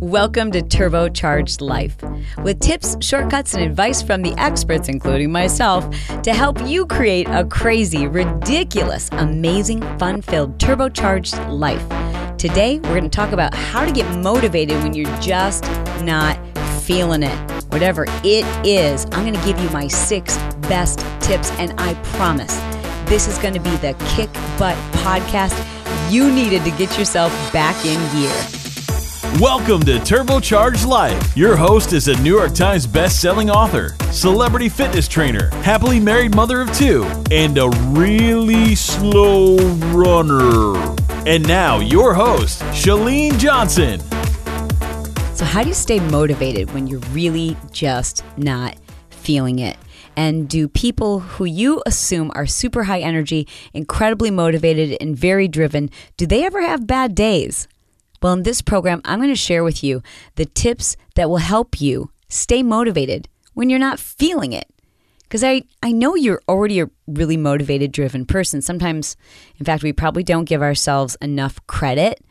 Welcome to Turbocharged Life, with tips, shortcuts, and advice from the experts, including myself, to help you create a crazy, ridiculous, amazing, fun filled, turbocharged life. Today, we're going to talk about how to get motivated when you're just not feeling it. Whatever it is, I'm going to give you my six best tips, and I promise this is going to be the kick butt podcast you needed to get yourself back in gear. Welcome to Turbocharged Life. Your host is a New York Times best-selling author, celebrity fitness trainer, happily married mother of two, and a really slow runner. And now, your host, Chalene Johnson. So, how do you stay motivated when you're really just not feeling it? And do people who you assume are super high energy, incredibly motivated, and very driven, do they ever have bad days? Well, in this program, I'm going to share with you the tips that will help you stay motivated when you're not feeling it. Because I, I know you're already a really motivated, driven person. Sometimes, in fact, we probably don't give ourselves enough credit.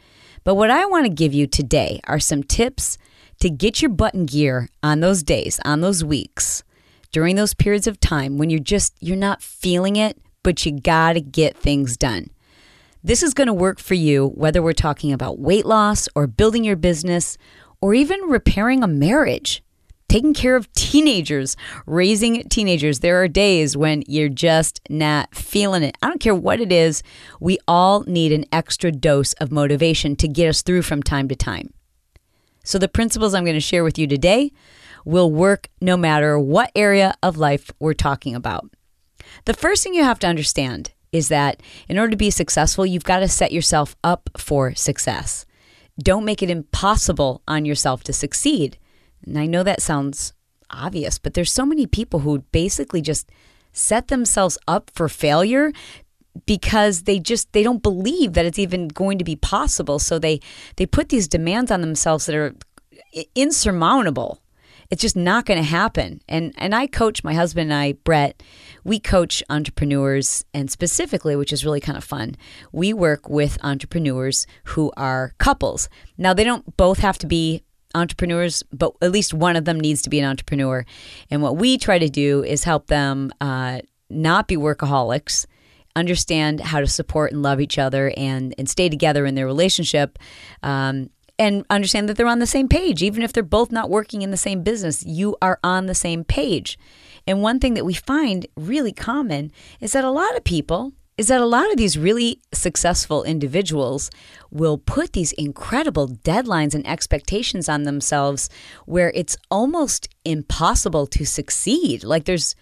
But what I want to give you today are some tips to get your butt in gear on those days, on those weeks, during those periods of time when you're just, you're not feeling it, but you got to get things done. This is going to work for you whether we're talking about weight loss or building your business or even repairing a marriage, taking care of teenagers, raising teenagers. There are days when you're just not feeling it. I don't care what it is, we all need an extra dose of motivation to get us through from time to time. So, the principles I'm going to share with you today will work no matter what area of life we're talking about. The first thing you have to understand is that in order to be successful, you've got to set yourself up for success. Don't make it impossible on yourself to succeed. And I know that sounds obvious, but there's so many people who basically just set themselves up for failure because they just they don't believe that it's even going to be possible so they they put these demands on themselves that are insurmountable it's just not going to happen. And and I coach my husband and I, Brett, we coach entrepreneurs and specifically, which is really kind of fun, we work with entrepreneurs who are couples. Now they don't both have to be entrepreneurs, but at least one of them needs to be an entrepreneur. And what we try to do is help them uh, not be workaholics understand how to support and love each other and and stay together in their relationship um, and understand that they're on the same page. Even if they're both not working in the same business, you are on the same page. And one thing that we find really common is that a lot of people, is that a lot of these really successful individuals will put these incredible deadlines and expectations on themselves where it's almost impossible to succeed. Like there's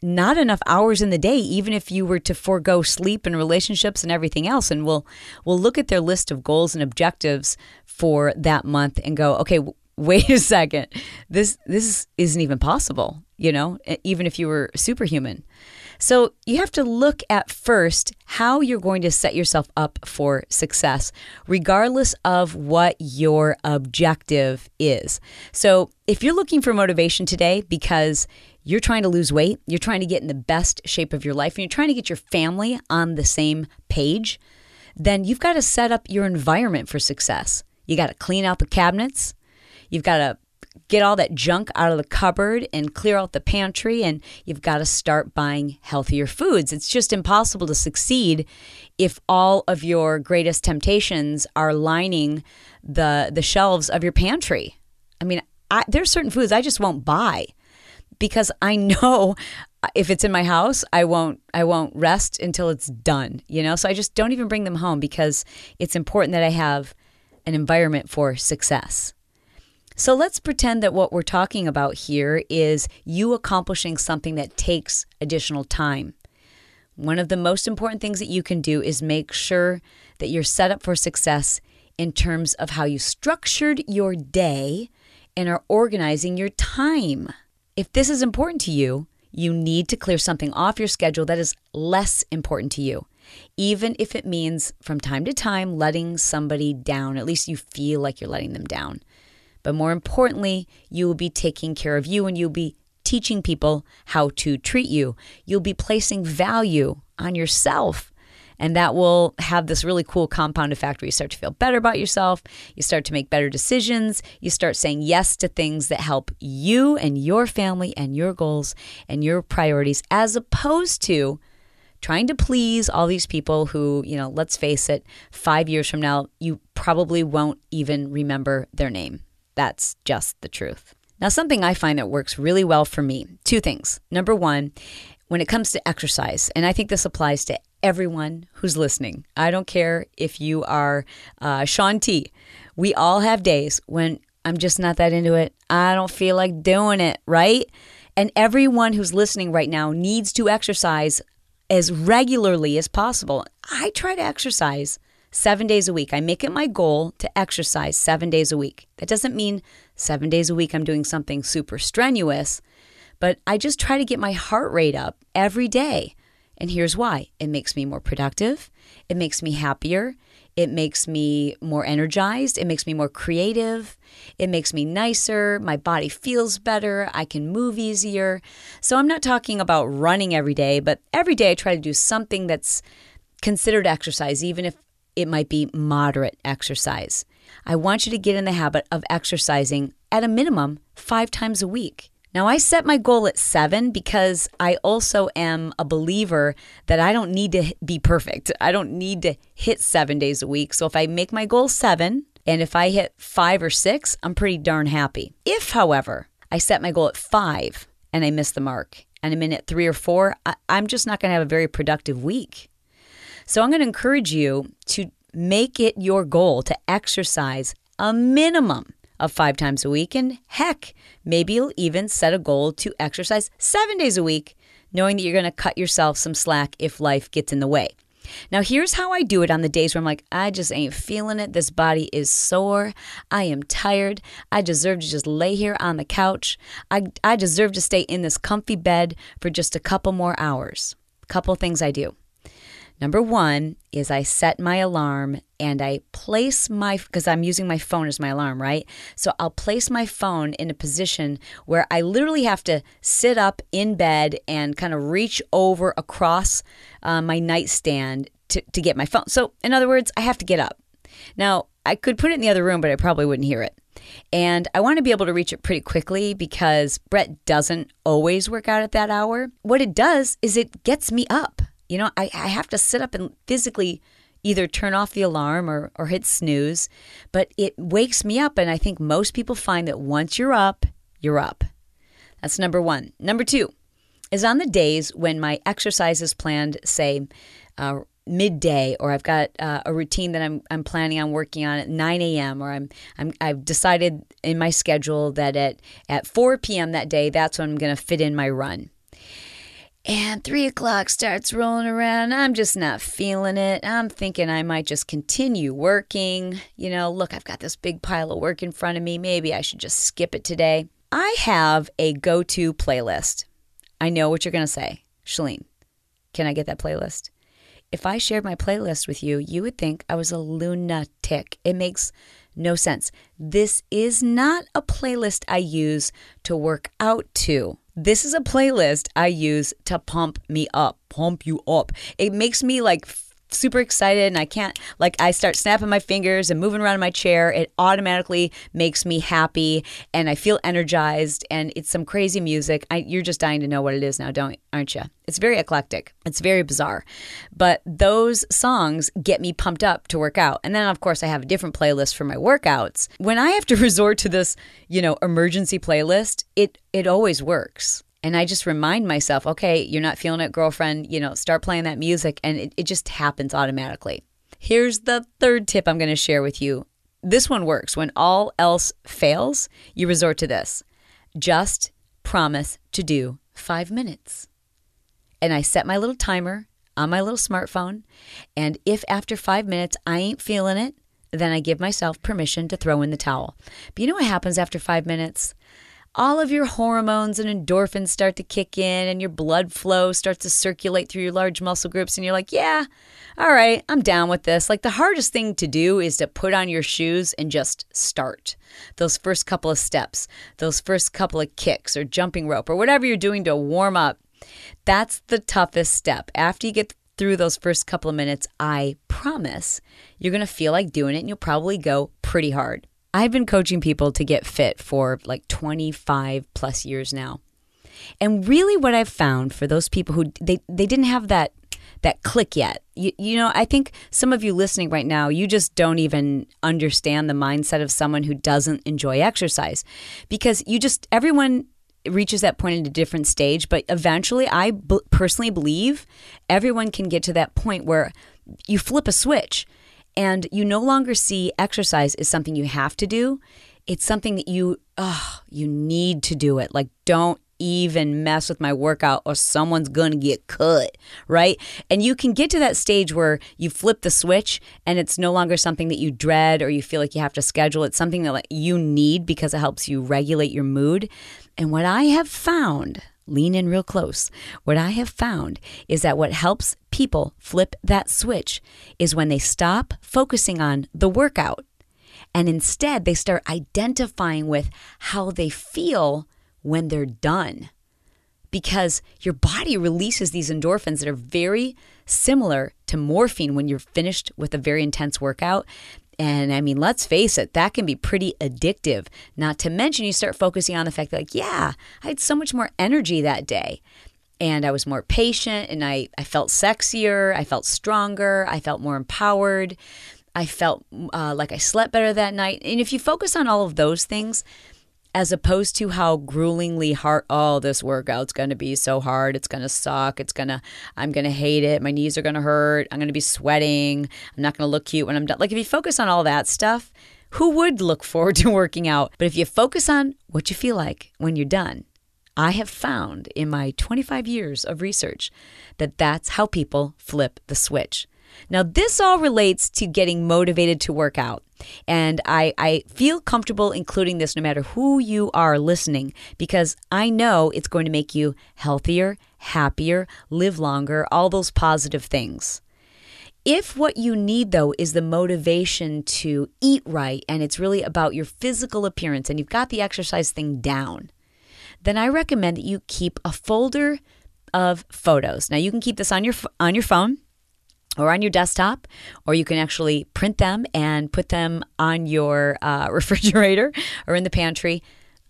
not enough hours in the day, even if you were to forego sleep and relationships and everything else. And we'll we'll look at their list of goals and objectives for that month and go, okay, wait a second, this this isn't even possible. You know, even if you were superhuman. So you have to look at first how you're going to set yourself up for success, regardless of what your objective is. So if you're looking for motivation today because you're trying to lose weight, you're trying to get in the best shape of your life, and you're trying to get your family on the same page, then you've got to set up your environment for success. You got to clean out the cabinets. You've got to get all that junk out of the cupboard and clear out the pantry and you've got to start buying healthier foods. It's just impossible to succeed if all of your greatest temptations are lining the the shelves of your pantry. I mean, I, there's certain foods I just won't buy because I know if it's in my house, I won't I won't rest until it's done, you know? So I just don't even bring them home because it's important that I have an environment for success. So let's pretend that what we're talking about here is you accomplishing something that takes additional time. One of the most important things that you can do is make sure that you're set up for success in terms of how you structured your day and are organizing your time. If this is important to you, you need to clear something off your schedule that is less important to you, even if it means from time to time letting somebody down. At least you feel like you're letting them down. But more importantly, you will be taking care of you and you'll be teaching people how to treat you. You'll be placing value on yourself. And that will have this really cool compound effect where you start to feel better about yourself. You start to make better decisions. You start saying yes to things that help you and your family and your goals and your priorities, as opposed to trying to please all these people who, you know, let's face it, five years from now, you probably won't even remember their name. That's just the truth. Now, something I find that works really well for me two things. Number one, when it comes to exercise, and I think this applies to everyone who's listening. I don't care if you are uh, Shaun T. We all have days when I'm just not that into it. I don't feel like doing it, right? And everyone who's listening right now needs to exercise as regularly as possible. I try to exercise seven days a week. I make it my goal to exercise seven days a week. That doesn't mean seven days a week I'm doing something super strenuous, but I just try to get my heart rate up every day. And here's why it makes me more productive, it makes me happier, it makes me more energized, it makes me more creative, it makes me nicer, my body feels better, I can move easier. So I'm not talking about running every day, but every day I try to do something that's considered exercise, even if it might be moderate exercise. I want you to get in the habit of exercising at a minimum five times a week. Now, I set my goal at seven because I also am a believer that I don't need to be perfect. I don't need to hit seven days a week. So if I make my goal seven, and if I hit five or six, I'm pretty darn happy. If, however, I set my goal at five and I miss the mark, and I'm in at three or four, I, am just not going to have a very productive week. So I'm going to encourage you to make it your goal to exercise a minimum of five times a week. And heck, maybe you'll even set a goal to exercise seven days a week, knowing that you're going to cut yourself some slack if life gets in the way. Now, here's how I do it on the days where I'm like, I just ain't feeling it. This body is sore. I am tired. I deserve to just lay here on the couch. I, I deserve to stay in this comfy bed for just a couple more hours. Couple things I do. Number one is I set my alarm and I place my, because I'm using my phone as my alarm, right? So I'll place my phone in a position where I literally have to sit up in bed and kind of reach over across uh, my nightstand to, to get my phone. So, in other words, I have to get up. Now, I could put it in the other room, but I probably wouldn't hear it. And I want to be able to reach it pretty quickly because Brett doesn't always work out at that hour. What it does is it gets me up. You know, I, I have to sit up and physically either turn off the alarm or, or hit snooze, but it wakes me up. And I think most people find that once you're up, you're up. That's number one. Number two is on the days when my exercise is planned, say, uh, midday or I've got uh, a routine that I'm, I'm planning on working on at 9 a.m. or I'm, I'm I've decided in my schedule that at, at 4 p.m. that day that's when I'm going to fit in my run. And three o'clock starts rolling around. I'm just not feeling it. I'm thinking I might just continue working. You know, look, I've got this big pile of work in front of me. Maybe I should just skip it today. I have a go to playlist. I know what you're going to say. Chalene, can I get that playlist? If I shared my playlist with you, you would think I was a lunatic. It makes no sense. This is not a playlist I use to work out to. This is a playlist I use to pump me up, pump you up. It makes me like super excited and I can't like I start snapping my fingers and moving around in my chair. It automatically makes me happy and I feel energized and it's some crazy music. I, you're just dying to know what it is now, don't aren't you? It's very eclectic. It's very bizarre. But those songs get me pumped up to work out. And then of course I have a different playlist for my workouts. When I have to resort to this, you know, emergency playlist, it it always works. And I just remind myself, okay, you're not feeling it, girlfriend, you know, start playing that music. And it, it just happens automatically. Here's the third tip I'm going to share with you. This one works. When all else fails, you resort to this just promise to do five minutes. And I set my little timer on my little smartphone. And if after five minutes I ain't feeling it, then I give myself permission to throw in the towel. But you know what happens after five minutes? All of your hormones and endorphins start to kick in and your blood flow starts to circulate through your large muscle groups and you're like, "Yeah, all right, I'm down with this." Like the hardest thing to do is to put on your shoes and just start. Those first couple of steps, those first couple of kicks or jumping rope or whatever you're doing to warm up. That's the toughest step. After you get through those first couple of minutes, I promise you're going to feel like doing it and you'll probably go pretty hard. I've been coaching people to get fit for like 25 plus years now. And really what I've found for those people who they, they didn't have that that click yet. You, you know, I think some of you listening right now, you just don't even understand the mindset of someone who doesn't enjoy exercise because you just, everyone reaches that point at a different stage. But eventually, I b- personally believe everyone can get to that point where you flip a switch and you no longer see exercise as something you have to do. It's something that you, oh, you need to do it. Like, don't even mess with my workout or someone's gonna get cut, right? And you can get to that stage where you flip the switch and it's no longer something that you dread or you feel like you have to schedule. It's something that you need because it helps you regulate your mood. And what I have found, lean in real close, what I have found is that what helps people flip that switch is when they stop focusing on the workout and instead they start identifying with how they feel when they're done. Because your body releases these endorphins that are very similar to morphine when you're finished with a very intense workout. And I mean, let's face it, that can be pretty addictive. Not to mention, you start focusing on the fact that, like, yeah, I had so much more energy that day. And I was more patient and I, I felt sexier. I felt stronger. I felt more empowered. I felt uh, like I slept better that night. And if you focus on all of those things, as opposed to how gruelingly hard oh this workout's going to be so hard it's going to suck it's going to i'm going to hate it my knees are going to hurt i'm going to be sweating i'm not going to look cute when i'm done. Like if you focus on all that stuff who would look forward to working out? But if you focus on what you feel like when you're done i have found in my 25 years of research that that's how people flip the switch now, this all relates to getting motivated to work out. And I, I feel comfortable including this no matter who you are listening because I know it's going to make you healthier, happier, live longer, all those positive things. If what you need, though, is the motivation to eat right and it's really about your physical appearance and you've got the exercise thing down, then I recommend that you keep a folder of photos. Now, you can keep this on your, on your phone or on your desktop, or you can actually print them and put them on your uh, refrigerator or in the pantry.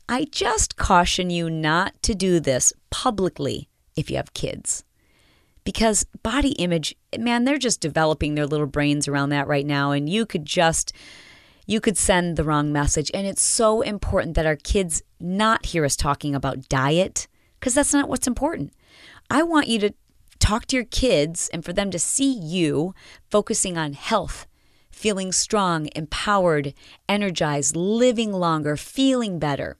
I just caution you not to do this publicly if you have kids. Because body image, man, they're just developing their little brains around that right now. And you could just, you could send the wrong message. And it's so important that our kids not hear us talking about diet, because that's not what's important. I want you to talk to your kids and for them to see you focusing on health, feeling strong, empowered, energized, living longer, feeling better.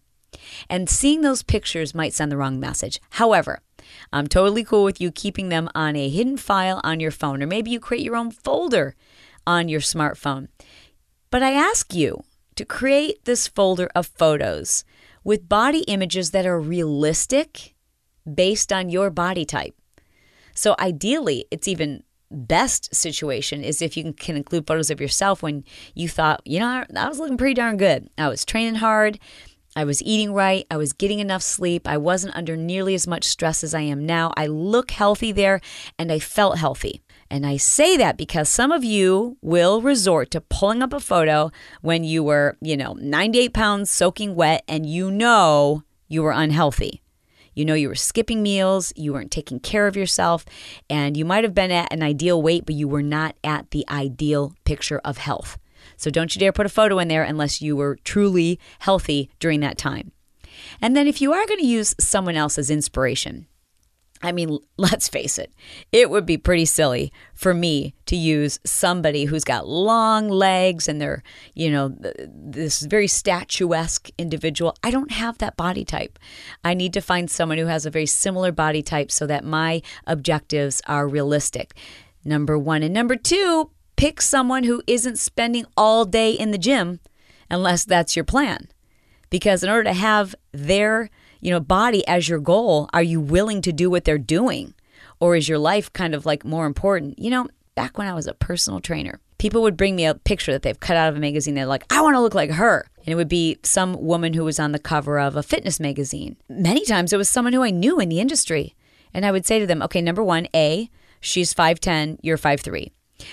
And seeing those pictures might send the wrong message. However, I'm totally cool with you keeping them on a hidden file on your phone, or maybe you create your own folder on your smartphone. But I ask you to create this folder of photos with body images that are realistic based on your body type. So ideally, it's even best situation is if you can include photos of yourself when you thought, you know, I was looking pretty darn good. I was training hard. I was eating right. I was getting enough sleep. I wasn't under nearly as much stress as I am now. I look healthy there and I felt healthy. And I say that because some of you will resort to pulling up a photo when you were, you know, 98 pounds soaking wet and you know you were unhealthy. You know, you were skipping meals, you weren't taking care of yourself, and you might have been at an ideal weight, but you were not at the ideal picture of health. So don't you dare put a photo in there unless you were truly healthy during that time. And then if you are going to use someone else as inspiration, I mean, let's face it, it would be pretty silly for me to use somebody who's got long legs and they're, you know, this very statuesque individual. I don't have that body type. I need to find someone who has a very similar body type so that my objectives are realistic. Number one. And number two, pick someone who isn't spending all day in the gym unless that's your plan. Because in order to have their you know, body as your goal, are you willing to do what they're doing? Or is your life kind of like more important? You know, back when I was a personal trainer, people would bring me a picture that they've cut out of a magazine. They're like, I want to look like her. And it would be some woman who was on the cover of a fitness magazine. Many times it was someone who I knew in the industry. And I would say to them, okay, number one, A, she's 5'10, you're 5'3.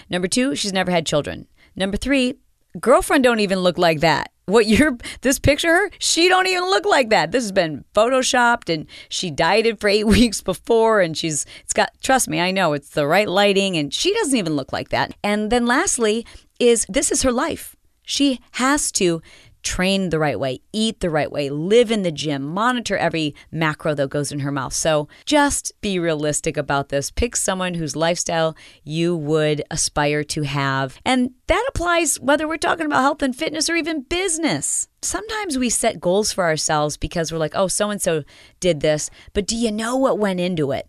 Number two, she's never had children. Number three, girlfriend don't even look like that. What you're this picture her, she don't even look like that. This has been photoshopped and she dieted for eight weeks before and she's it's got trust me, I know it's the right lighting and she doesn't even look like that. And then lastly is this is her life. She has to train the right way, eat the right way, live in the gym, monitor every macro that goes in her mouth. So just be realistic about this. Pick someone whose lifestyle you would aspire to have. And that applies whether we're talking about health and fitness or even business. Sometimes we set goals for ourselves because we're like, oh, so and so did this, but do you know what went into it?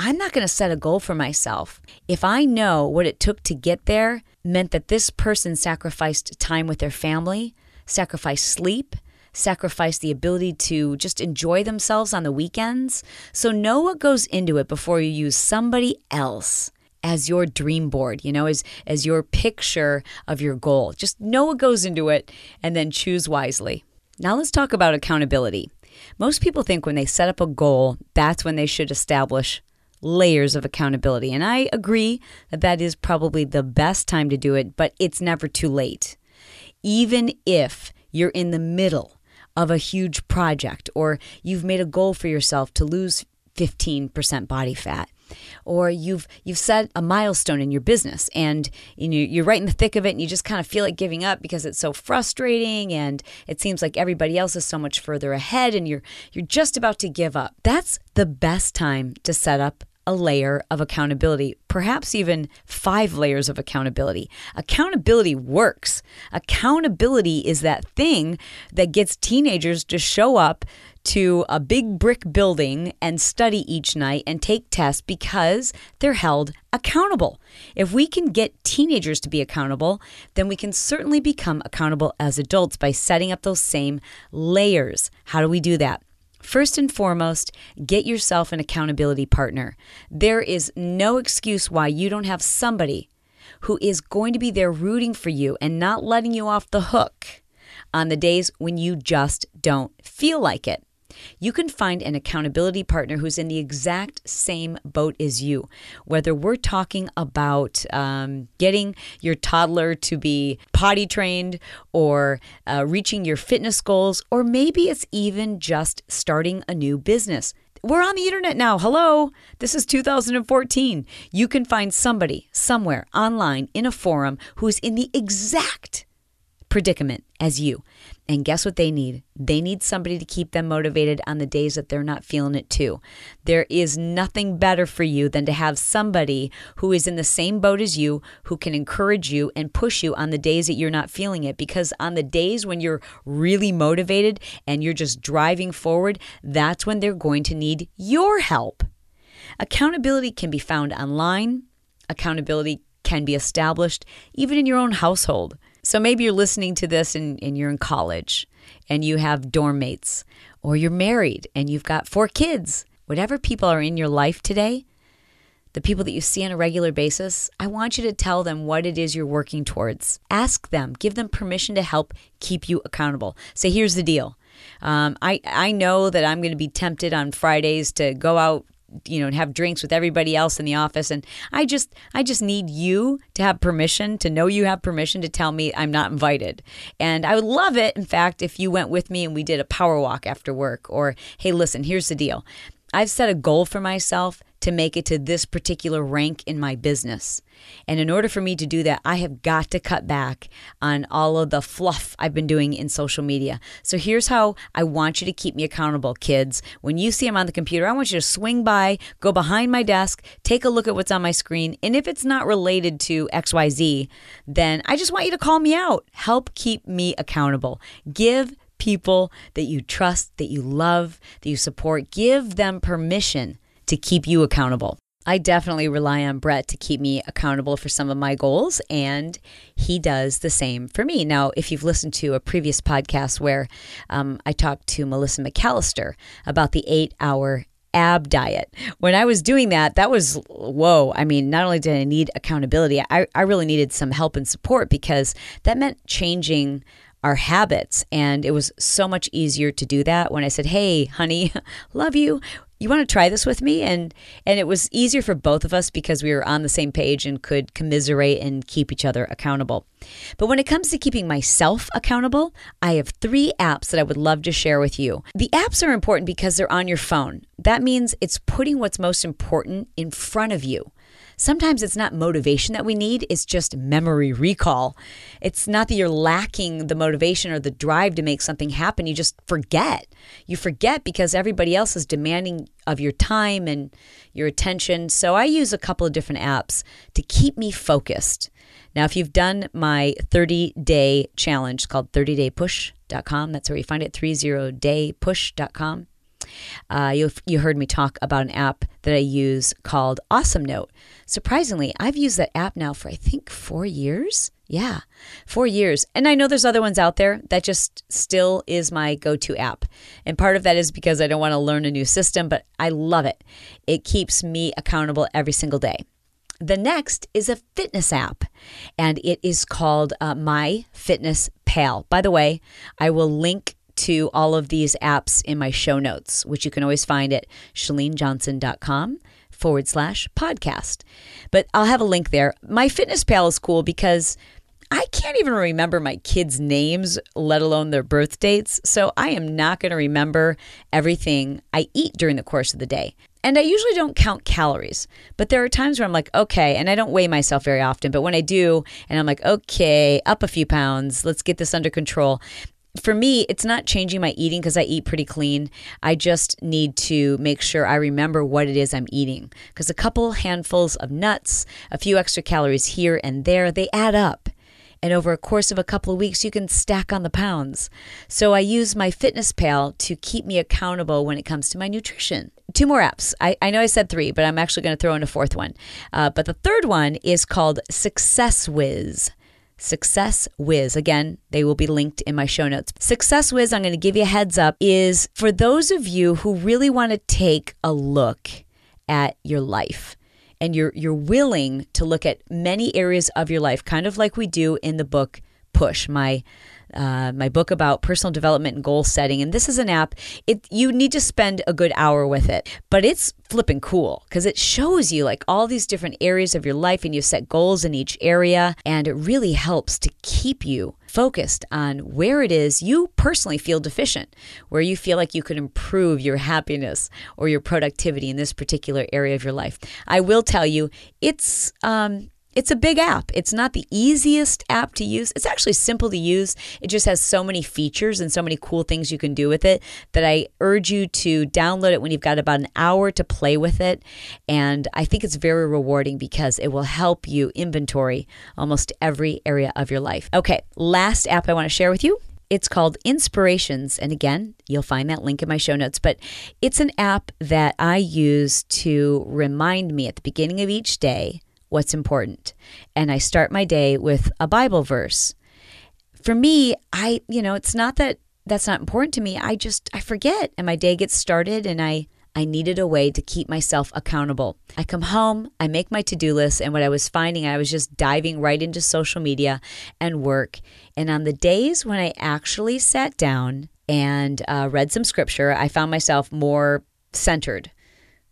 I'm not going to set a goal for myself. If I know what it took to get there meant that this person sacrificed time with their family, sacrifice sleep, sacrifice the ability to just enjoy themselves on the weekends. So know what goes into it before you use somebody else as your dream board, you know, as as your picture of your goal. Just know what goes into it and then choose wisely. Now let's talk about accountability. Most people think when they set up a goal, that's when they should establish layers of accountability. And I agree that that is probably the best time to do it, but it's never too late even if you're in the middle of a huge project or you've made a goal for yourself to lose 15% body fat or you've you've set a milestone in your business and you know, you're right in the thick of it and you just kind of feel like giving up because it's so frustrating and it seems like everybody else is so much further ahead and you're you're just about to give up. That's the best time to set up a layer of accountability, perhaps even five layers of accountability. Accountability works. Accountability is that thing that gets teenagers to show up to a big brick building and study each night and take tests because they're held accountable. If we can get teenagers to be accountable, then we can certainly become accountable as adults by setting up those same layers. How do we do that? First and foremost, get yourself an accountability partner. There is no excuse why you don't have somebody who is going to be there rooting for you and not letting you off the hook on the days when you just don't feel like it you can find an accountability partner who's in the exact same boat as you. Whether we're talking about um, getting your toddler to be potty trained or uh, reaching your fitness goals, or maybe it's even just starting a new business. We're on the internet now. Hello. This is 2014. You can find somebody somewhere online in a forum who's in the exact predicament as you. And guess what they need? They need somebody to keep them motivated on the days that they're not feeling it too. There is nothing better for you than to have somebody who is in the same boat as you, who can encourage you and push you on the days that you're not feeling it. Because on the days when you're really motivated and you're just driving forward, that's when they're going to need your help. Accountability can be found online, accountability can be established even in your own household. So maybe you're listening to this and, and you're in college and you have dorm mates, or you're married and you've got four kids. Whatever people are in your life today, the people that you see on a regular basis, I want you to tell them what it is you're working towards. Ask them, give them permission to help keep you accountable. Say, here's the deal. Um, I, I know that I'm going to be tempted on Fridays to go out you know have drinks with everybody else in the office. And i just i just need you to have permission to know you have permission to tell me i'm not invited. And i would love it in fact if you went with me and we did a power walk after work or hey listen here's the deal i've set a goal for myself to make it to this particular rank in my business. And in order for me to do that, I have got to cut back on all of the fluff I've been doing in social media. So here's how I want you to keep me accountable, kids. When you see I'm on the computer, I want you to swing by, go behind my desk, take a look at what's on my screen. And if it's not related to XYZ, then I just want you to call me out. Help keep me accountable. Give people that you trust, that you love, that you support, give them permission to keep you accountable. I definitely rely on Brett to keep me accountable for some of my goals, and he does the same for me. Now, if you've listened to a previous podcast where um, I talked to Melissa McAllister about the eight hour ab diet. When I was doing that, that was whoa. I mean, not only did I need accountability, I, I really needed some help and support because that meant changing our habits. And it was so much easier to do that when I said, Hey, honey, love you. You want to try this with me? And and it was easier for both of us because we were on the same page and could commiserate and keep each other accountable. But when it comes to keeping myself accountable i have three apps that i would love to share with you. The apps are important because they're on your phone. That means it's putting what's most important in front of you Sometimes it's not motivation that we need, it's just memory recall. It's not that you're lacking the motivation or the drive to make something happen, you just forget. You forget because everybody else is demanding of your time and your attention. So I use a couple of different apps to keep me focused. Now, if you've done my 30 day challenge called 30daypush.com, that's where you find it, 30daypush.com. Uh, you you heard me talk about an app that I use called Awesome Note. Surprisingly, I've used that app now for I think four years. Yeah, four years. And I know there's other ones out there that just still is my go to app. And part of that is because I don't want to learn a new system, but I love it. It keeps me accountable every single day. The next is a fitness app, and it is called uh, My Fitness Pal. By the way, I will link to all of these apps in my show notes, which you can always find at chalenejohnson.com forward slash podcast. But I'll have a link there. My Fitness Pal is cool because I can't even remember my kids' names, let alone their birth dates. So I am not going to remember everything I eat during the course of the day. And I usually don't count calories, but there are times where I'm like, okay, and I don't weigh myself very often, but when I do, and I'm like, okay, up a few pounds, let's get this under control for me, it's not changing my eating because I eat pretty clean. I just need to make sure I remember what it is I'm eating because a couple handfuls of nuts, a few extra calories here and there, they add up. And over a course of a couple of weeks, you can stack on the pounds. So I use my Fitness Pal to keep me accountable when it comes to my nutrition. Two more apps. I, I know I said three, but I'm actually going to throw in a fourth one. Uh, but the third one is called Success Wiz. Success Wiz. Again, they will be linked in my show notes. Success Wiz, I'm going to give you a heads up, is for those of you who really want to take a look at your life and you're you're willing to look at many areas of your life, kind of like we do in the book Push, my uh, my book about personal development and goal setting. And this is an app. It you need to spend a good hour with it, but it's flipping cool because it shows you like all these different areas of your life, and you set goals in each area, and it really helps to keep you focused on where it is you personally feel deficient, where you feel like you could improve your happiness or your productivity in this particular area of your life. I will tell you, it's um, it's a big app. It's not the easiest app to use. It's actually simple to use. It just has so many features and so many cool things you can do with it that I urge you to download it when you've got about an hour to play with it. And I think it's very rewarding because it will help you inventory almost every area of your life. Okay, last app I want to share with you it's called Inspirations. And again, you'll find that link in my show notes. But it's an app that I use to remind me at the beginning of each day what's important. And I start my day with a Bible verse. For me, I, you know, it's not that that's not important to me. I just I forget and my day gets started and I I needed a way to keep myself accountable. I come home, I make my to-do list and what I was finding I was just diving right into social media and work. And on the days when I actually sat down and uh, read some scripture, I found myself more centered,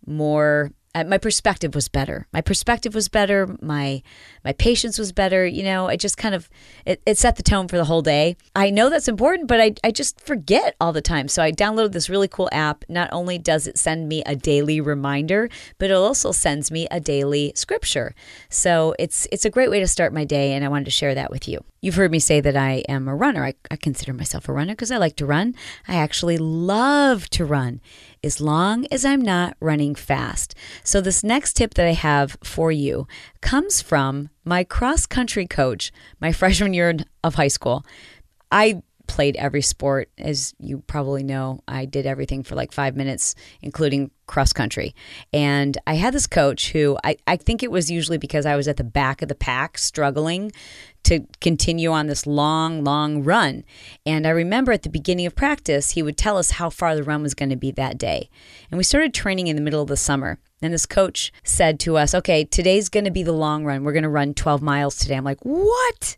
more uh, my perspective was better. My perspective was better. My my patience was better. You know, it just kind of it, it set the tone for the whole day. I know that's important, but I, I just forget all the time. So I downloaded this really cool app. Not only does it send me a daily reminder, but it also sends me a daily scripture. So it's it's a great way to start my day, and I wanted to share that with you. You've heard me say that I am a runner. I, I consider myself a runner because I like to run. I actually love to run as long as I'm not running fast. So, this next tip that I have for you comes from my cross country coach, my freshman year of high school. I played every sport. As you probably know, I did everything for like five minutes, including cross country. And I had this coach who I, I think it was usually because I was at the back of the pack struggling to continue on this long, long run. And I remember at the beginning of practice, he would tell us how far the run was going to be that day. And we started training in the middle of the summer. And this coach said to us, okay, today's going to be the long run. We're going to run 12 miles today. I'm like, what?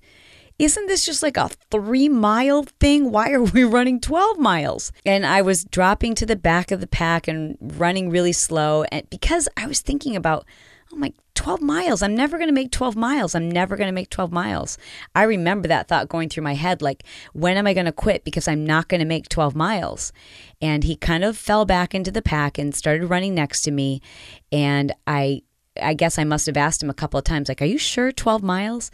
isn't this just like a three mile thing? Why are we running 12 miles? And I was dropping to the back of the pack and running really slow. And because I was thinking about, oh like, 12 miles. I'm never going to make 12 miles. I'm never going to make 12 miles. I remember that thought going through my head like, when am I going to quit? Because I'm not going to make 12 miles. And he kind of fell back into the pack and started running next to me. And I, I guess I must have asked him a couple of times, like, are you sure 12 miles?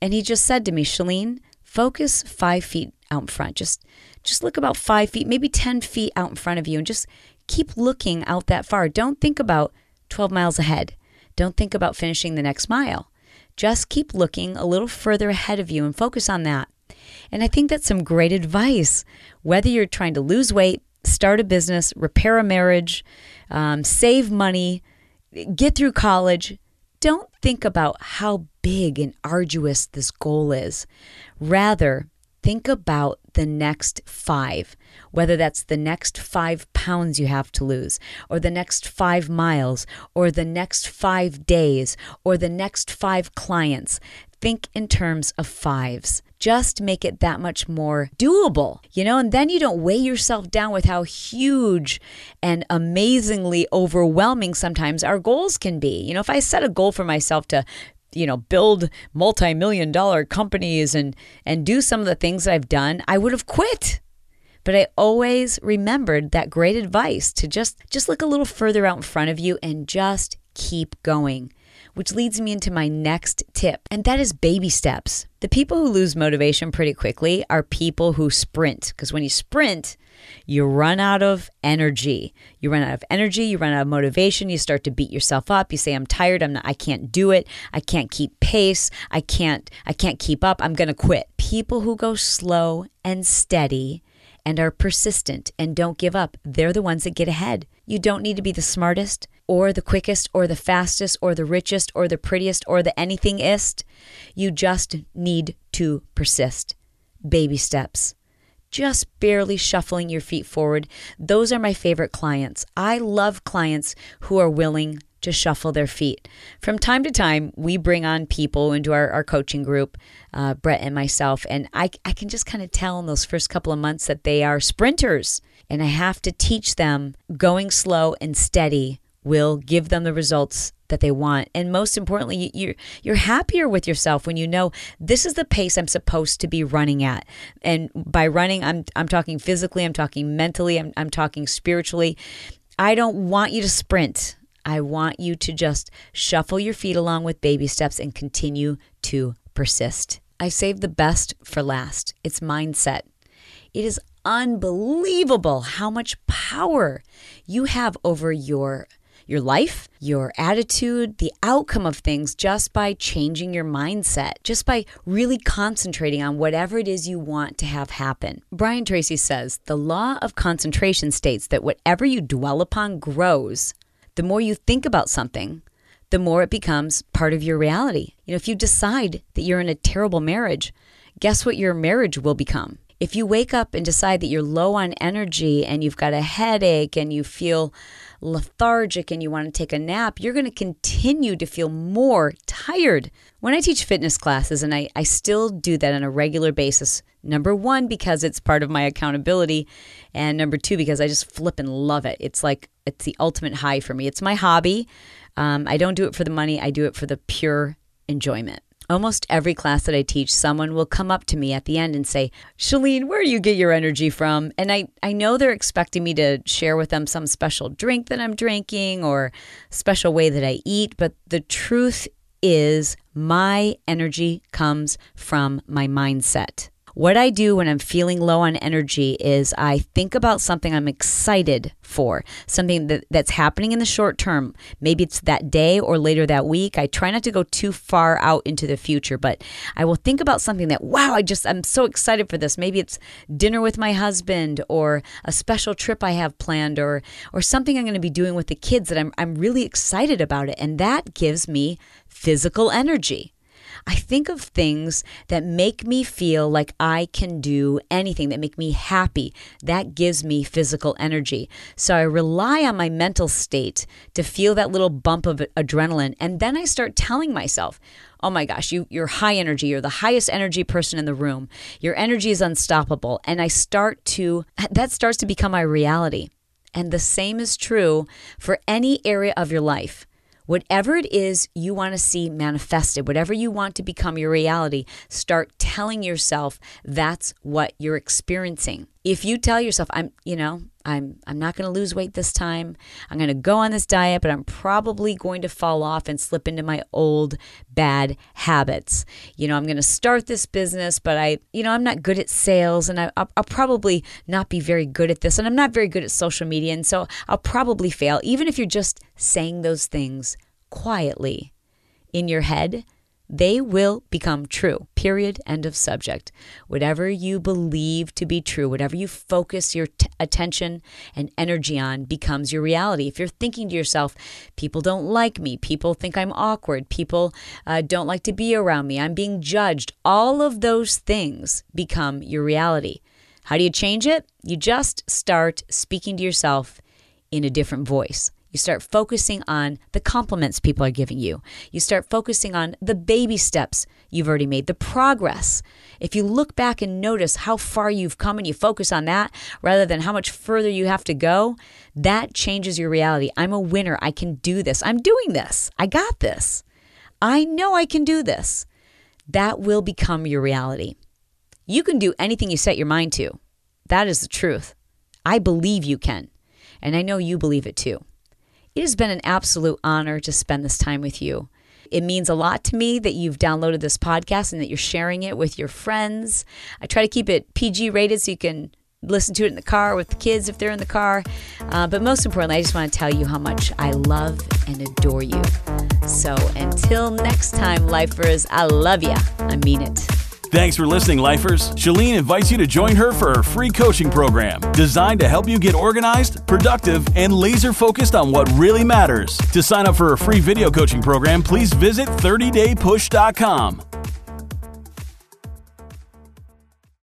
And he just said to me, Chalene, focus five feet out in front. Just just look about five feet, maybe 10 feet out in front of you, and just keep looking out that far. Don't think about 12 miles ahead. Don't think about finishing the next mile. Just keep looking a little further ahead of you and focus on that. And I think that's some great advice. Whether you're trying to lose weight, start a business, repair a marriage, um, save money, get through college, don't think about how big and arduous this goal is. Rather, think about the next five, whether that's the next five pounds you have to lose, or the next five miles, or the next five days, or the next five clients. Think in terms of fives just make it that much more doable, you know? And then you don't weigh yourself down with how huge and amazingly overwhelming sometimes our goals can be. You know, if I set a goal for myself to you know build multi-million dollar companies and and do some of the things I've done, I would have quit. But I always remembered that great advice to just just look a little further out in front of you and just keep going which leads me into my next tip, and that is baby steps. The people who lose motivation pretty quickly are people who sprint, because when you sprint, you run out of energy. You run out of energy, you run out of motivation, you start to beat yourself up. You say I'm tired, I'm not I can't do it. I can't keep pace. I can't I can't keep up. I'm going to quit. People who go slow and steady and are persistent and don't give up, they're the ones that get ahead. You don't need to be the smartest or the quickest or the fastest or the richest or the prettiest or the anythingist. You just need to persist. Baby steps. Just barely shuffling your feet forward. Those are my favorite clients. I love clients who are willing to shuffle their feet. From time to time, we bring on people into our, our coaching group, uh, Brett and myself, and I, I can just kind of tell in those first couple of months that they are sprinters. And I have to teach them going slow and steady will give them the results that they want. And most importantly you're you're happier with yourself when you know this is the pace I'm supposed to be running at. And by running I'm I'm talking physically I'm talking mentally I'm I'm talking spiritually. I don't want you to sprint. I want you to just shuffle your feet along with baby steps and continue to persist. I save the best for last. It's mindset. It is unbelievable how much power you have over your your life, your attitude, the outcome of things just by changing your mindset, just by really concentrating on whatever it is you want to have happen. Brian Tracy says the law of concentration states that whatever you dwell upon grows. The more you think about something, the more it becomes part of your reality. You know, if you decide that you're in a terrible marriage, guess what your marriage will become? If you wake up and decide that you're low on energy and you've got a headache and you feel lethargic and you want to take a nap, you're going to continue to feel more tired. When I teach fitness classes, and I, I still do that on a regular basis, number one, because it's part of my accountability, and number two, because I just flip and love it. It's like, it's the ultimate high for me. It's my hobby. Um, I don't do it for the money, I do it for the pure enjoyment. Almost every class that I teach, someone will come up to me at the end and say, Chalene, where do you get your energy from? And I, I know they're expecting me to share with them some special drink that I'm drinking or special way that I eat. But the truth is, my energy comes from my mindset. What I do when I'm feeling low on energy is I think about something I'm excited for, something that, that's happening in the short term. Maybe it's that day or later that week. I try not to go too far out into the future, but I will think about something that, wow, I just, I'm so excited for this. Maybe it's dinner with my husband or a special trip I have planned or, or something I'm going to be doing with the kids that I'm, I'm really excited about it. And that gives me physical energy. I think of things that make me feel like I can do anything, that make me happy. That gives me physical energy. So I rely on my mental state to feel that little bump of adrenaline. And then I start telling myself, oh my gosh, you, you're high energy. You're the highest energy person in the room. Your energy is unstoppable. And I start to, that starts to become my reality. And the same is true for any area of your life. Whatever it is you want to see manifested, whatever you want to become your reality, start telling yourself that's what you're experiencing. If you tell yourself, I'm, you know, I'm I'm not going to lose weight this time. I'm going to go on this diet, but I'm probably going to fall off and slip into my old bad habits. You know, I'm going to start this business, but I, you know, I'm not good at sales and I, will I'll probably not be very good at this. And I'm not very good at social media. And so I'll probably fail, even if you're just saying those things quietly in your head they will become true. Period. End of subject. Whatever you believe to be true, whatever you focus your t- attention and energy on becomes your reality. If you're thinking to yourself, people don't like me, people think I'm awkward, people uh, don't like to be around me, I'm being judged, all of those things become your reality. How do you change it? You just start speaking to yourself in a different voice. You start focusing on the compliments people are giving you. You start focusing on the baby steps you've already made, the progress. If you look back and notice how far you've come and you focus on that rather than how much further you have to go, that changes your reality. I'm a winner. I can do this. I'm doing this. I got this. I know I can do this. That will become your reality. You can do anything you set your mind to. That is the truth. I believe you can. And I know you believe it too. It has been an absolute honor to spend this time with you. It means a lot to me that you've downloaded this podcast and that you're sharing it with your friends. I try to keep it PG rated so you can listen to it in the car with the kids if they're in the car. Uh, but most importantly, I just want to tell you how much I love and adore you. So until next time, lifers, I love you. I mean it. Thanks for listening, Lifers. Chalene invites you to join her for her free coaching program designed to help you get organized, productive, and laser focused on what really matters. To sign up for her free video coaching program, please visit 30daypush.com.